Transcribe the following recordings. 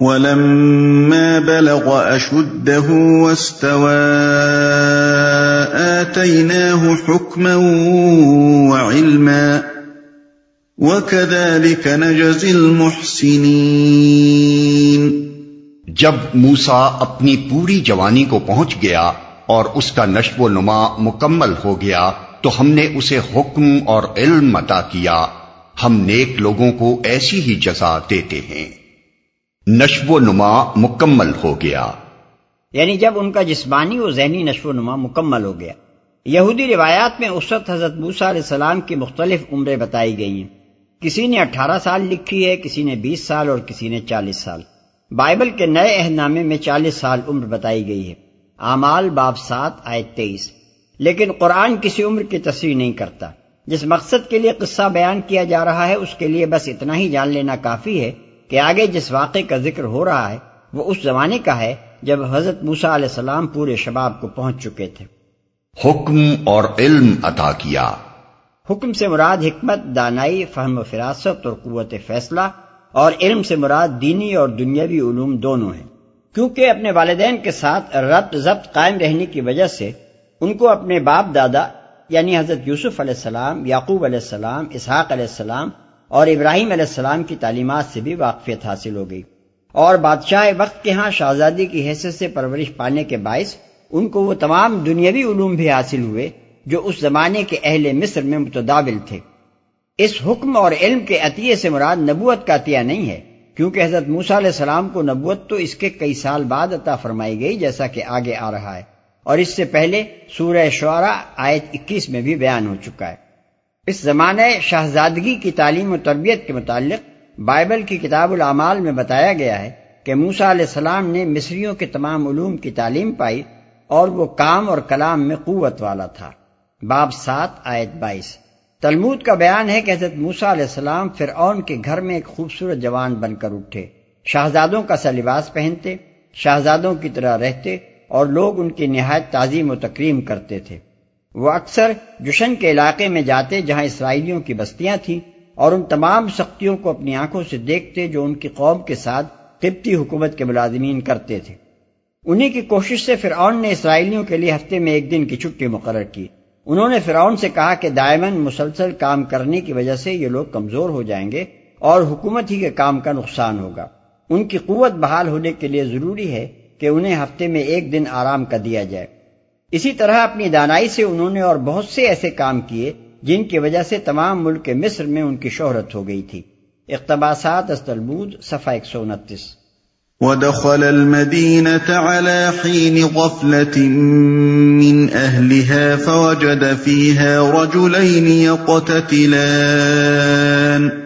وَلَمَّا بَلَغَ أَشُدَّهُ وَاسْتَوَىٰ، آتَيْنَاهُ حُكْمًا وَعِلْمًا، وَكَذَلِكَ نَجْزِي الْمُحْسِنِينَ. جب موسا اپنی پوری جوانی کو پہنچ گیا اور اس کا نشو و نما مکمل ہو گیا، تو ہم نے اسے حکم اور علم عطا کیا۔ ہم نیک لوگوں کو ایسی ہی جزا دیتے ہیں۔ نشو و نما مکمل ہو گیا۔ یعنی جب ان کا جسمانی و ذہنی نشو و نما مکمل ہو گیا۔ یہودی روایات میں اس وقت حضرت موسا علیہ السلام کی مختلف عمریں بتائی گئی ہیں کسی نے اٹھارہ سال لکھی ہے، کسی نے بیس سال اور کسی نے چالیس سال۔ بائبل کے نئے عہد نامے میں چالیس سال عمر بتائی گئی ہے۔ اعمال باب سات آئے تیئیس۔ لیکن قرآن کسی عمر کی تصریح نہیں کرتا۔ جس مقصد کے لیے قصہ بیان کیا جا رہا ہے، اس کے لیے بس اتنا ہی جان لینا کافی ہے۔ کہ آگے جس واقعے کا ذکر ہو رہا ہے وہ اس زمانے کا ہے جب حضرت موسا علیہ السلام پورے شباب کو پہنچ چکے تھے۔ حکم اور علم عطا کیا۔ حکم سے مراد حکمت دانائی فہم و فراست اور قوت فیصلہ اور علم سے مراد دینی اور دنیاوی علوم دونوں ہیں۔ کیونکہ اپنے والدین کے ساتھ ربط ضبط قائم رہنے کی وجہ سے ان کو اپنے باپ دادا یعنی حضرت یوسف علیہ السلام یعقوب علیہ السلام اسحاق علیہ السلام اور ابراہیم علیہ السلام کی تعلیمات سے بھی واقفیت حاصل ہو گئی۔ اور بادشاہ وقت کے ہاں شہزادی کی حیثیت سے پرورش پانے کے باعث ان کو وہ تمام دنیاوی علوم بھی حاصل ہوئے جو اس زمانے کے اہل مصر میں متداول تھے۔ اس حکم اور علم کے عطیے سے مراد نبوت کا عطیہ نہیں ہے، کیونکہ حضرت موسا علیہ السلام کو نبوت تو اس کے کئی سال بعد عطا فرمائی گئی، جیسا کہ آگے آ رہا ہے۔ اور اس سے پہلے سورہ شعرا آیت اکیس میں بھی بیان ہو چکا ہے۔ اس زمانے شہزادگی کی تعلیم و تربیت کے متعلق بائبل کی کتاب العمال میں بتایا گیا ہے کہ موسا علیہ السلام نے مصریوں کے تمام علوم کی تعلیم پائی اور وہ کام اور کلام میں قوت والا تھا۔ باب سات، آیت بائیس۔ تلمود کا بیان ہے کہ حضرت موسا علیہ السلام فرعون کے گھر میں ایک خوبصورت جوان بن کر اٹھے۔ شہزادوں کا سا لباس پہنتے، شہزادوں کی طرح رہتے اور لوگ ان کی نہایت تعظیم و تکریم کرتے تھے۔ وہ اکثر جشن کے علاقے میں جاتے جہاں اسرائیلیوں کی بستیاں تھیں اور ان تمام سختیوں کو اپنی آنکھوں سے دیکھتے جو ان کی قوم کے ساتھ قبطی حکومت کے ملازمین کرتے تھے۔ انہی کی کوشش سے فرعون نے اسرائیلیوں کے لیے ہفتے میں ایک دن کی چھٹی مقرر کی۔ انہوں نے فرعون سے کہا کہ دائمن مسلسل کام کرنے کی وجہ سے یہ لوگ کمزور ہو جائیں گے اور حکومت ہی کے کام کا نقصان ہوگا۔ ان کی قوت بحال ہونے کے لیے ضروری ہے کہ انہیں ہفتے میں ایک دن آرام کا دیا جائے۔ اسی طرح اپنی دانائی سے انہوں نے اور بہت سے ایسے کام کیے جن کی وجہ سے تمام ملک مصر میں ان کی شہرت ہو گئی تھی۔ اقتباسات استلبود، صفحہ ایک سو انتیس۔ ودخل المدينة على حين غفلة من أهلها فوجد فيها رجلين يقتتلان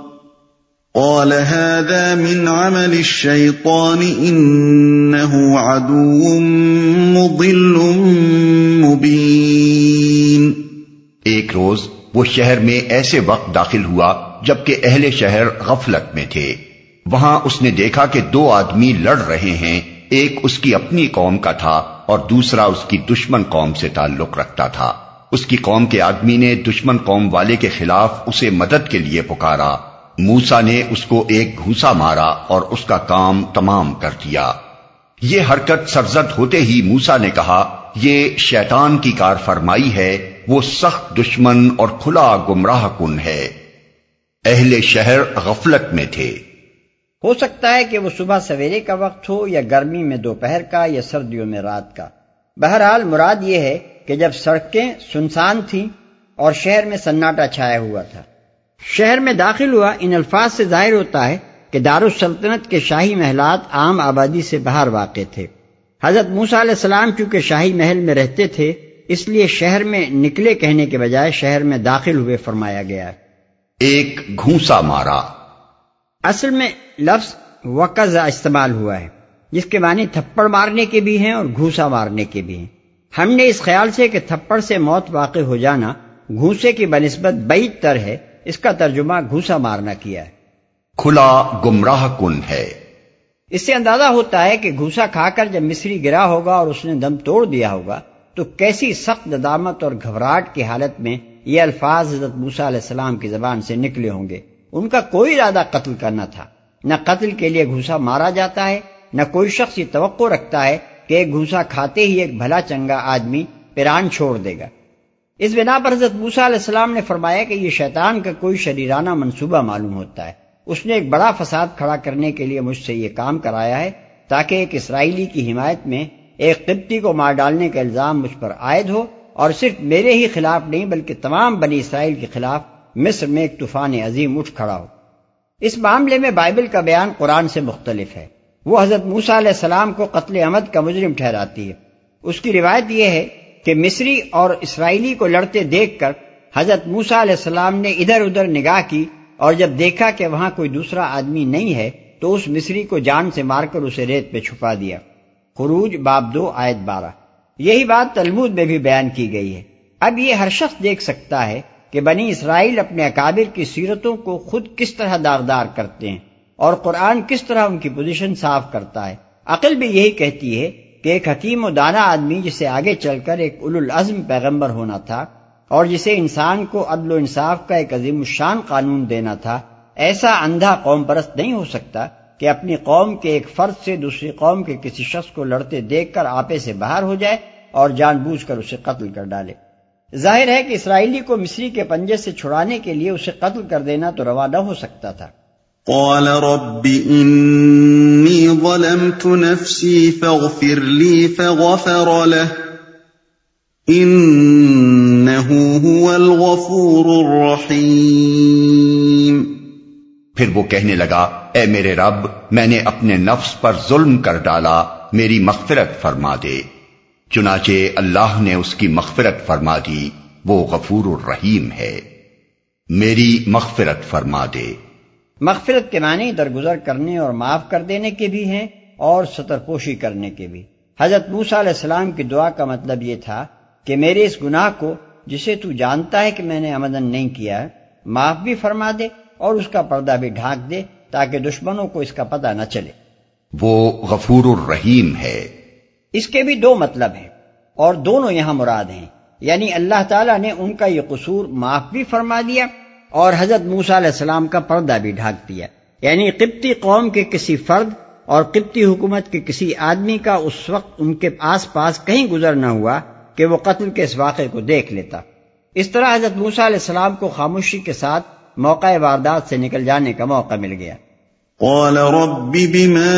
قال هذا من عمل الشيطان انه عدو مضل مبين. ایک روز وہ شہر میں ایسے وقت داخل ہوا جبکہ اہل شہر غفلت میں تھے۔ وہاں اس نے دیکھا کہ دو آدمی لڑ رہے ہیں، ایک اس کی اپنی قوم کا تھا اور دوسرا اس کی دشمن قوم سے تعلق رکھتا تھا۔ اس کی قوم کے آدمی نے دشمن قوم والے کے خلاف اسے مدد کے لیے پکارا۔ موسا نے اس کو ایک گھوسا مارا اور اس کا کام تمام کر دیا۔ یہ حرکت سرزد ہوتے ہی موسا نے کہا، یہ شیطان کی کار فرمائی ہے، وہ سخت دشمن اور کھلا گمراہ کن ہے۔ اہل شہر غفلت میں تھے۔ ہو سکتا ہے کہ وہ صبح سویرے کا وقت ہو یا گرمی میں دوپہر کا یا سردیوں میں رات کا۔ بہرحال مراد یہ ہے کہ جب سڑکیں سنسان تھیں اور شہر میں سناٹا چھایا ہوا تھا۔ شہر میں داخل ہوا ان الفاظ سے ظاہر ہوتا ہے کہ دارالسلطنت کے شاہی محلات عام آبادی سے باہر واقع تھے۔ حضرت موسا علیہ السلام چونکہ شاہی محل میں رہتے تھے اس لیے شہر میں نکلے کہنے کے بجائے شہر میں داخل ہوئے فرمایا گیا۔ ایک گھونسا مارا۔ اصل میں لفظ وقز استعمال ہوا ہے جس کے معنی تھپڑ مارنے کے بھی ہیں اور گھوسا مارنے کے بھی ہیں۔ ہم نے اس خیال سے کہ تھپڑ سے موت واقع ہو جانا گھوسے کی بنسبت بعید تر ہے اس کا ترجمہ گھوسا مارنا کیا ہے۔ کھلا گمراہ کن ہے۔ اس سے اندازہ ہوتا ہے کہ گھوسا کھا کر جب مصری گرا ہوگا اور اس نے دم توڑ دیا ہوگا تو کیسی سخت ندامت اور گھبراہٹ کی حالت میں یہ الفاظ حضرت موسا علیہ السلام کی زبان سے نکلے ہوں گے۔ ان کا کوئی ارادہ قتل کرنا تھا۔ نہ قتل کے لیے گھوسا مارا جاتا ہے نہ کوئی شخص یہ توقع رکھتا ہے کہ ایک گھوسا کھاتے ہی ایک بھلا چنگا آدمی پیران چھوڑ دے گا۔ اس بنا پر حضرت موسا علیہ السلام نے فرمایا کہ یہ شیطان کا کوئی شریرانہ منصوبہ معلوم ہوتا ہے۔ اس نے ایک بڑا فساد کھڑا کرنے کے لیے مجھ سے یہ کام کرایا ہے تاکہ ایک اسرائیلی کی حمایت میں ایک قبطی کو مار ڈالنے کا الزام مجھ پر عائد ہو اور صرف میرے ہی خلاف نہیں بلکہ تمام بنی اسرائیل کے خلاف مصر میں ایک طوفان عظیم اٹھ کھڑا ہو۔ اس معاملے میں بائبل کا بیان قرآن سے مختلف ہے۔ وہ حضرت موسا علیہ السلام کو قتل عمد کا مجرم ٹھہراتی ہے۔ اس کی روایت یہ ہے کہ مصری اور اسرائیلی کو لڑتے دیکھ کر حضرت موسا علیہ السلام نے ادھر ادھر نگاہ کی اور جب دیکھا کہ وہاں کوئی دوسرا آدمی نہیں ہے تو اس مصری کو جان سے مار کر اسے ریت پہ چھپا دیا۔ خروج باب دو، آیت بارہ۔ یہی بات تلمود میں بھی بیان کی گئی ہے۔ اب یہ ہر شخص دیکھ سکتا ہے کہ بنی اسرائیل اپنے اکابر کی سیرتوں کو خود کس طرح داغدار کرتے ہیں اور قرآن کس طرح ان کی پوزیشن صاف کرتا ہے۔ عقل بھی یہی کہتی ہے کہ ایک حکیم و دانا آدمی جسے آگے چل کر ایک اول العزم پیغمبر ہونا تھا اور جسے انسان کو عدل و انصاف کا ایک عظیم الشان قانون دینا تھا، ایسا اندھا قوم پرست نہیں ہو سکتا کہ اپنی قوم کے ایک فرد سے دوسری قوم کے کسی شخص کو لڑتے دیکھ کر آپے سے باہر ہو جائے اور جان بوجھ کر اسے قتل کر ڈالے۔ ظاہر ہے کہ اسرائیلی کو مصری کے پنجے سے چھڑانے کے لیے اسے قتل کر دینا تو روا نہ ہو سکتا تھا۔ قال رب انی ظلمت نفسی فاغفر لی فغفر له. هو الغفور الرحیم پھر وہ کہنے لگا، اے میرے رب، میں نے اپنے نفس پر ظلم کر ڈالا، میری مغفرت فرما دے۔ چنانچہ اللہ نے اس کی مغفرت فرما دی، وہ غفور الرحیم ہے۔ میری مغفرت فرما دے۔ مغفرت کے معنی درگزر کرنے اور معاف کر دینے کے بھی ہیں اور سطر پوشی کرنے کے بھی۔ حضرت موسا علیہ السلام کی دعا کا مطلب یہ تھا کہ میرے اس گناہ کو جسے تو جانتا ہے کہ میں نے آمدن نہیں کیا معاف بھی فرما دے اور اس کا پردہ بھی ڈھانک دے تاکہ دشمنوں کو اس کا پتہ نہ چلے۔ وہ غفور الرحیم ہے۔ اس کے بھی دو مطلب ہیں اور دونوں یہاں مراد ہیں۔ یعنی اللہ تعالیٰ نے ان کا یہ قصور معاف بھی فرما دیا اور حضرت موسا علیہ السلام کا پردہ بھی ڈھانک دیا یعنی قبطی قوم کے کسی فرد اور قبطی حکومت کے کسی آدمی کا اس وقت ان کے آس پاس کہیں گزر نہ ہوا کہ وہ قتل کے اس واقعے کو دیکھ لیتا۔ اس طرح حضرت موسا علیہ السلام کو خاموشی کے ساتھ موقع واردات سے نکل جانے کا موقع مل گیا۔ قال رب بما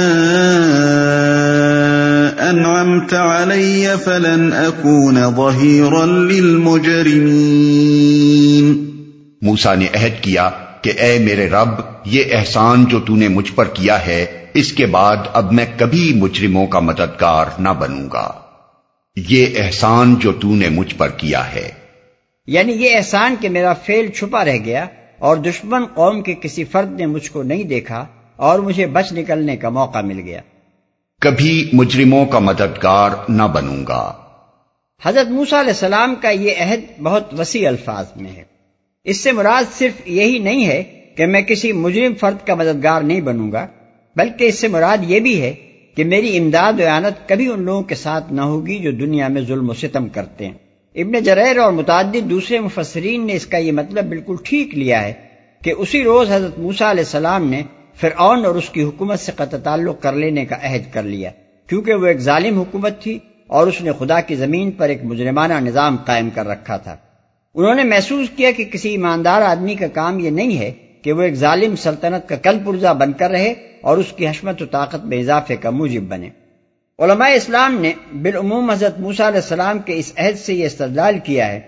انعمت علی فلن اکون ظہیرا للمجرمین موسا نے عہد کیا کہ اے میرے رب یہ احسان جو تو نے مجھ پر کیا ہے اس کے بعد اب میں کبھی مجرموں کا مددگار نہ بنوں گا۔ یہ احسان جو تو نے مجھ پر کیا ہے۔ یعنی یہ احسان کہ میرا فیل چھپا رہ گیا اور دشمن قوم کے کسی فرد نے مجھ کو نہیں دیکھا اور مجھے بچ نکلنے کا موقع مل گیا۔ کبھی مجرموں کا مددگار نہ بنوں گا۔ حضرت موسا علیہ السلام کا یہ عہد بہت وسیع الفاظ میں ہے۔ اس سے مراد صرف یہی نہیں ہے کہ میں کسی مجرم فرد کا مددگار نہیں بنوں گا، بلکہ اس سے مراد یہ بھی ہے کہ میری امداد و اعانت کبھی ان لوگوں کے ساتھ نہ ہوگی جو دنیا میں ظلم و ستم کرتے ہیں۔ ابن جریر اور متعدد دوسرے مفسرین نے اس کا یہ مطلب بالکل ٹھیک لیا ہے کہ اسی روز حضرت موسا علیہ السلام نے فرعون اور اس کی حکومت سے قطع تعلق کر لینے کا عہد کر لیا۔ کیونکہ وہ ایک ظالم حکومت تھی اور اس نے خدا کی زمین پر ایک مجرمانہ نظام قائم کر رکھا تھا۔ انہوں نے محسوس کیا کہ کسی ایماندار آدمی کا کام یہ نہیں ہے کہ وہ ایک ظالم سلطنت کا کل پرزا بن کر رہے اور اس کی حشمت و طاقت میں اضافے کا موجب بنے۔ علماء اسلام نے بالعموم حضرت موسیٰ علیہ السلام کے اس عہد سے یہ استدلال کیا ہے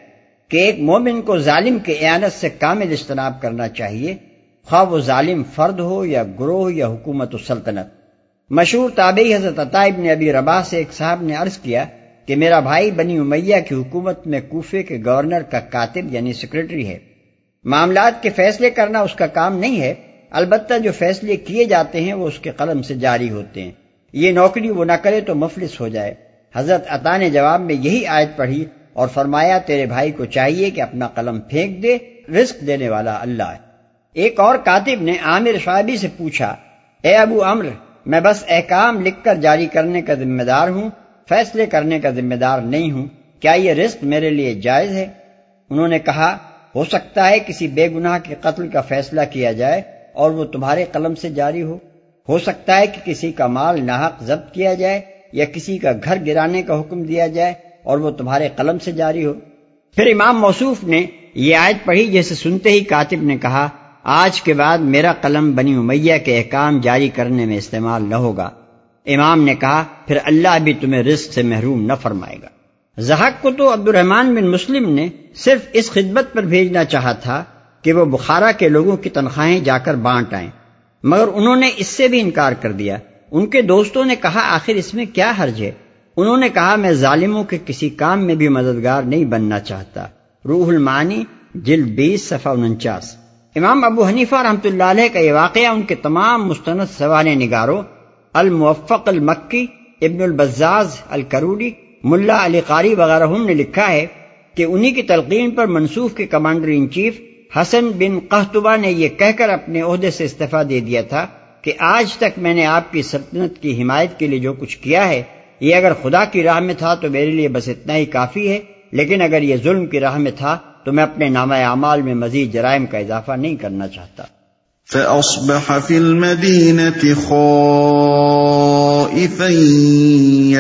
کہ ایک مومن کو ظالم کے اعانت سے کامل اجتناب کرنا چاہیے، خواہ وہ ظالم فرد ہو یا گروہ یا حکومت و سلطنت۔ مشہور تابعی حضرت عطائب نے ابھی ربا سے ایک صاحب نے عرض کیا کہ میرا بھائی بنی امیہ کی حکومت میں کوفے کے گورنر کا کاتب یعنی سیکرٹری ہے۔ معاملات کے فیصلے کرنا اس کا کام نہیں ہے، البتہ جو فیصلے کیے جاتے ہیں وہ اس کے قلم سے جاری ہوتے ہیں۔ یہ نوکری وہ نہ کرے تو مفلس ہو جائے۔ حضرت عطا نے جواب میں یہی آیت پڑھی اور فرمایا، تیرے بھائی کو چاہیے کہ اپنا قلم پھینک دے، رزق دینے والا اللہ ہے۔ ایک اور کاتب نے عامر شعبی سے پوچھا، اے ابو امر میں بس احکام لکھ کر جاری کرنے کا ذمہ دار ہوں فیصلے کرنے کا ذمہ دار نہیں ہوں، کیا یہ رزق میرے لیے جائز ہے؟ انہوں نے کہا، ہو سکتا ہے کسی بے گناہ کے قتل کا فیصلہ کیا جائے اور وہ تمہارے قلم سے جاری ہو۔ ہو سکتا ہے کہ کسی کا مال ناحق ضبط کیا جائے یا کسی کا گھر گرانے کا حکم دیا جائے اور وہ تمہارے قلم سے جاری ہو۔ پھر امام موصوف نے یہ آیت پڑھی، جیسے سنتے ہی کاتب نے کہا، آج کے بعد میرا قلم بنی امیہ کے احکام جاری کرنے میں استعمال نہ ہوگا۔ امام نے کہا، پھر اللہ بھی تمہیں رزق سے محروم نہ فرمائے گا۔ زحق کو تو عبد الرحمان بن مسلم نے صرف اس خدمت پر بھیجنا چاہا تھا کہ وہ بخارا کے لوگوں کی تنخواہیں جا کر بانٹ آئیں۔ مگر انہوں نے اس سے بھی انکار کر دیا۔ ان کے دوستوں نے کہا، آخر اس میں کیا حرج ہے؟ انہوں نے کہا، میں ظالموں کے کسی کام میں بھی مددگار نہیں بننا چاہتا۔ روح المانی جلد بیس، صفحہ انچاس۔ امام ابو حنیفہ رحمۃ اللہ علیہ کا یہ واقعہ ان کے تمام مستند سوال نگاروں الموفق المکی، ابن البزاز الکروڑی ملا علی قاری وغیرہ نے لکھا ہے کہ انہی کی تلقین پر منصوف کے کمانڈر ان چیف حسن بن قہتبہ نے یہ کہہ کر اپنے عہدے سے استعفیٰ دے دیا تھا کہ آج تک میں نے آپ کی سلطنت کی حمایت کے لیے جو کچھ کیا ہے، یہ اگر خدا کی راہ میں تھا تو میرے لیے بس اتنا ہی کافی ہے، لیکن اگر یہ ظلم کی راہ میں تھا تو میں اپنے نام اعمال میں مزید جرائم کا اضافہ نہیں کرنا چاہتا۔ فأصبح في المدينة خائفا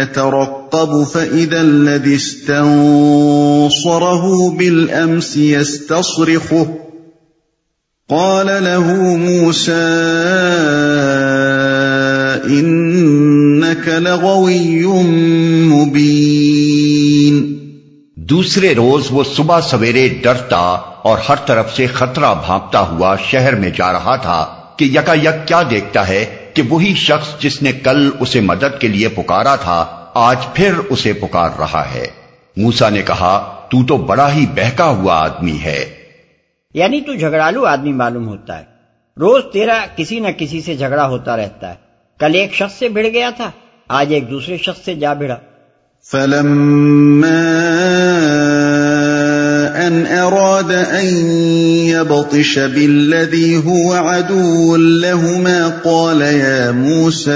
يترقب، فإذا الذي استنصره بالأمس يستصرخه. قال له موسى، إنك لغوي مبين. دوسرے روز وہ صبح سویرے ڈرتا اور ہر طرف سے خطرہ بھانپتا ہوا شہر میں جا رہا تھا کہ یکا یک کیا دیکھتا ہے کہ وہی شخص جس نے کل اسے مدد کے لیے پکارا تھا آج پھر اسے پکار رہا ہے۔ موسا نے کہا تو تو بڑا ہی بہکا ہوا آدمی ہے۔ یعنی تو جھگڑالو آدمی معلوم ہوتا ہے۔ روز تیرا کسی نہ کسی سے جھگڑا ہوتا رہتا ہے۔ کل ایک شخص سے بھڑ گیا تھا آج ایک دوسرے شخص سے جا بھڑا۔ فلما أن أراد أن يبطش بالذي هو عدو لهما قال يا موسى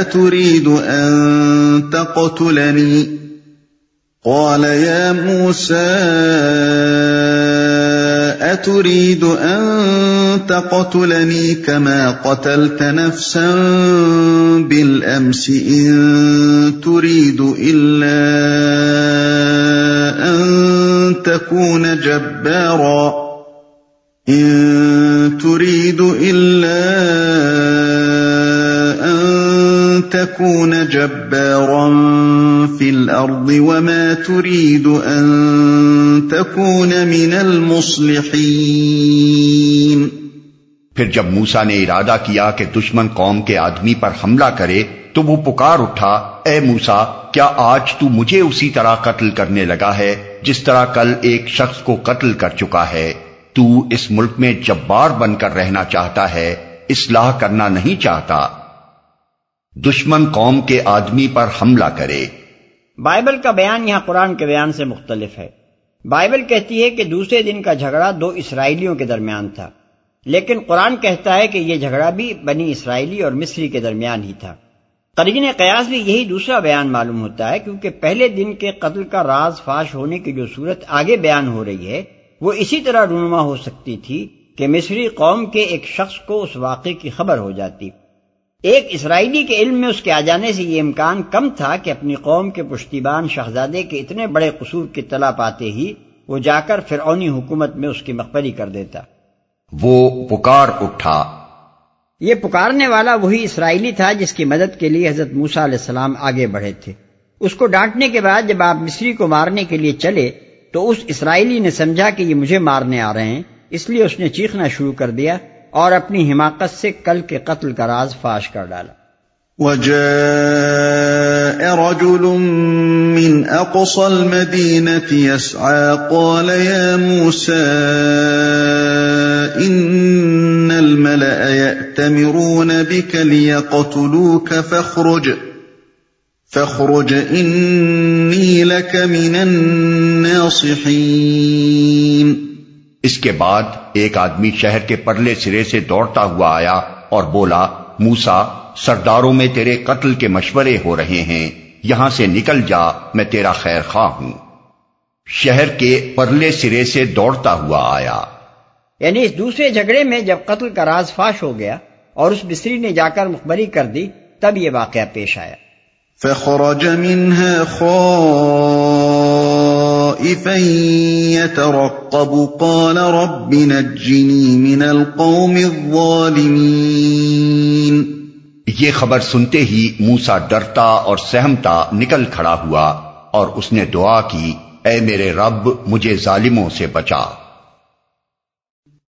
أتريد أن تقتلني؟ قال يا موسى أتريد أن تقتلني كما قتلت نفسا بالأمس إن تريد إلا تكون جبارا. إن تريد إلا أن تكون جبارا في الأرض وما تريد أن تكون من المصلحين. پھر جب موسا نے ارادہ کیا کہ دشمن قوم کے آدمی پر حملہ کرے، تو وہ پکار اٹھا، اے موسا کیا آج تو مجھے اسی طرح قتل کرنے لگا ہے؟ جس طرح کل ایک شخص کو قتل کر چکا ہے، تو اس ملک میں جبار بن کر رہنا چاہتا ہے، اصلاح کرنا نہیں چاہتا۔ دشمن قوم کے آدمی پر حملہ کرے۔ بائبل کا بیان یہاں قرآن کے بیان سے مختلف ہے۔ بائبل کہتی ہے کہ دوسرے دن کا جھگڑا دو اسرائیلیوں کے درمیان تھا، لیکن قرآن کہتا ہے کہ یہ جھگڑا بھی بنی اسرائیلی اور مصری کے درمیان ہی تھا۔ قرین قیاس بھی یہی دوسرا بیان معلوم ہوتا ہے، کیونکہ پہلے دن کے قتل کا راز فاش ہونے کی جو صورت آگے بیان ہو رہی ہے، وہ اسی طرح رونما ہو سکتی تھی کہ مصری قوم کے ایک شخص کو اس واقعے کی خبر ہو جاتی۔ ایک اسرائیلی کے علم میں اس کے آ جانے سے یہ امکان کم تھا کہ اپنی قوم کے پشتیبان شہزادے کے اتنے بڑے قصور کی طلع پاتے ہی وہ جا کر فرعونی حکومت میں اس کی مقبری کر دیتا۔ وہ پکار اٹھا یہ پکارنے والا وہی اسرائیلی تھا جس کی مدد کے لیے حضرت موسا علیہ السلام آگے بڑھے تھے۔ اس کو ڈانٹنے کے بعد جب آپ مصری کو مارنے کے لیے چلے تو اس اسرائیلی نے سمجھا کہ یہ مجھے مارنے آ رہے ہیں، اس لیے اس نے چیخنا شروع کر دیا اور اپنی حماقت سے کل کے قتل کا راز فاش کر ڈالا۔ وجاء رجل من أقصى المدينة يسعى قال يا موسى إن الملأ يأتمرون بك ليقتلوك فاخرج. فاخرج إني لك من الناصحين. اس کے بعد ایک آدمی شہر کے پرلے سرے سے دوڑتا ہوا آیا اور بولا موسا سرداروں میں تیرے قتل کے مشورے ہو رہے ہیں، یہاں سے نکل جا، میں تیرا خیر خواہ ہوں۔ شہر کے پرلے سرے سے دوڑتا ہوا آیا۔ یعنی اس دوسرے جھگڑے میں جب قتل کا راز فاش ہو گیا اور اس بسری نے جا کر مخبری کر دی تب یہ واقعہ پیش آیا۔ فخرج منها خائفا يترقب قال رب نجني من القوم الظالمين۔ یہ خبر سنتے ہی موسا ڈرتا اور سہمتا نکل کھڑا ہوا اور اس نے دعا کی اے میرے رب مجھے ظالموں سے بچا۔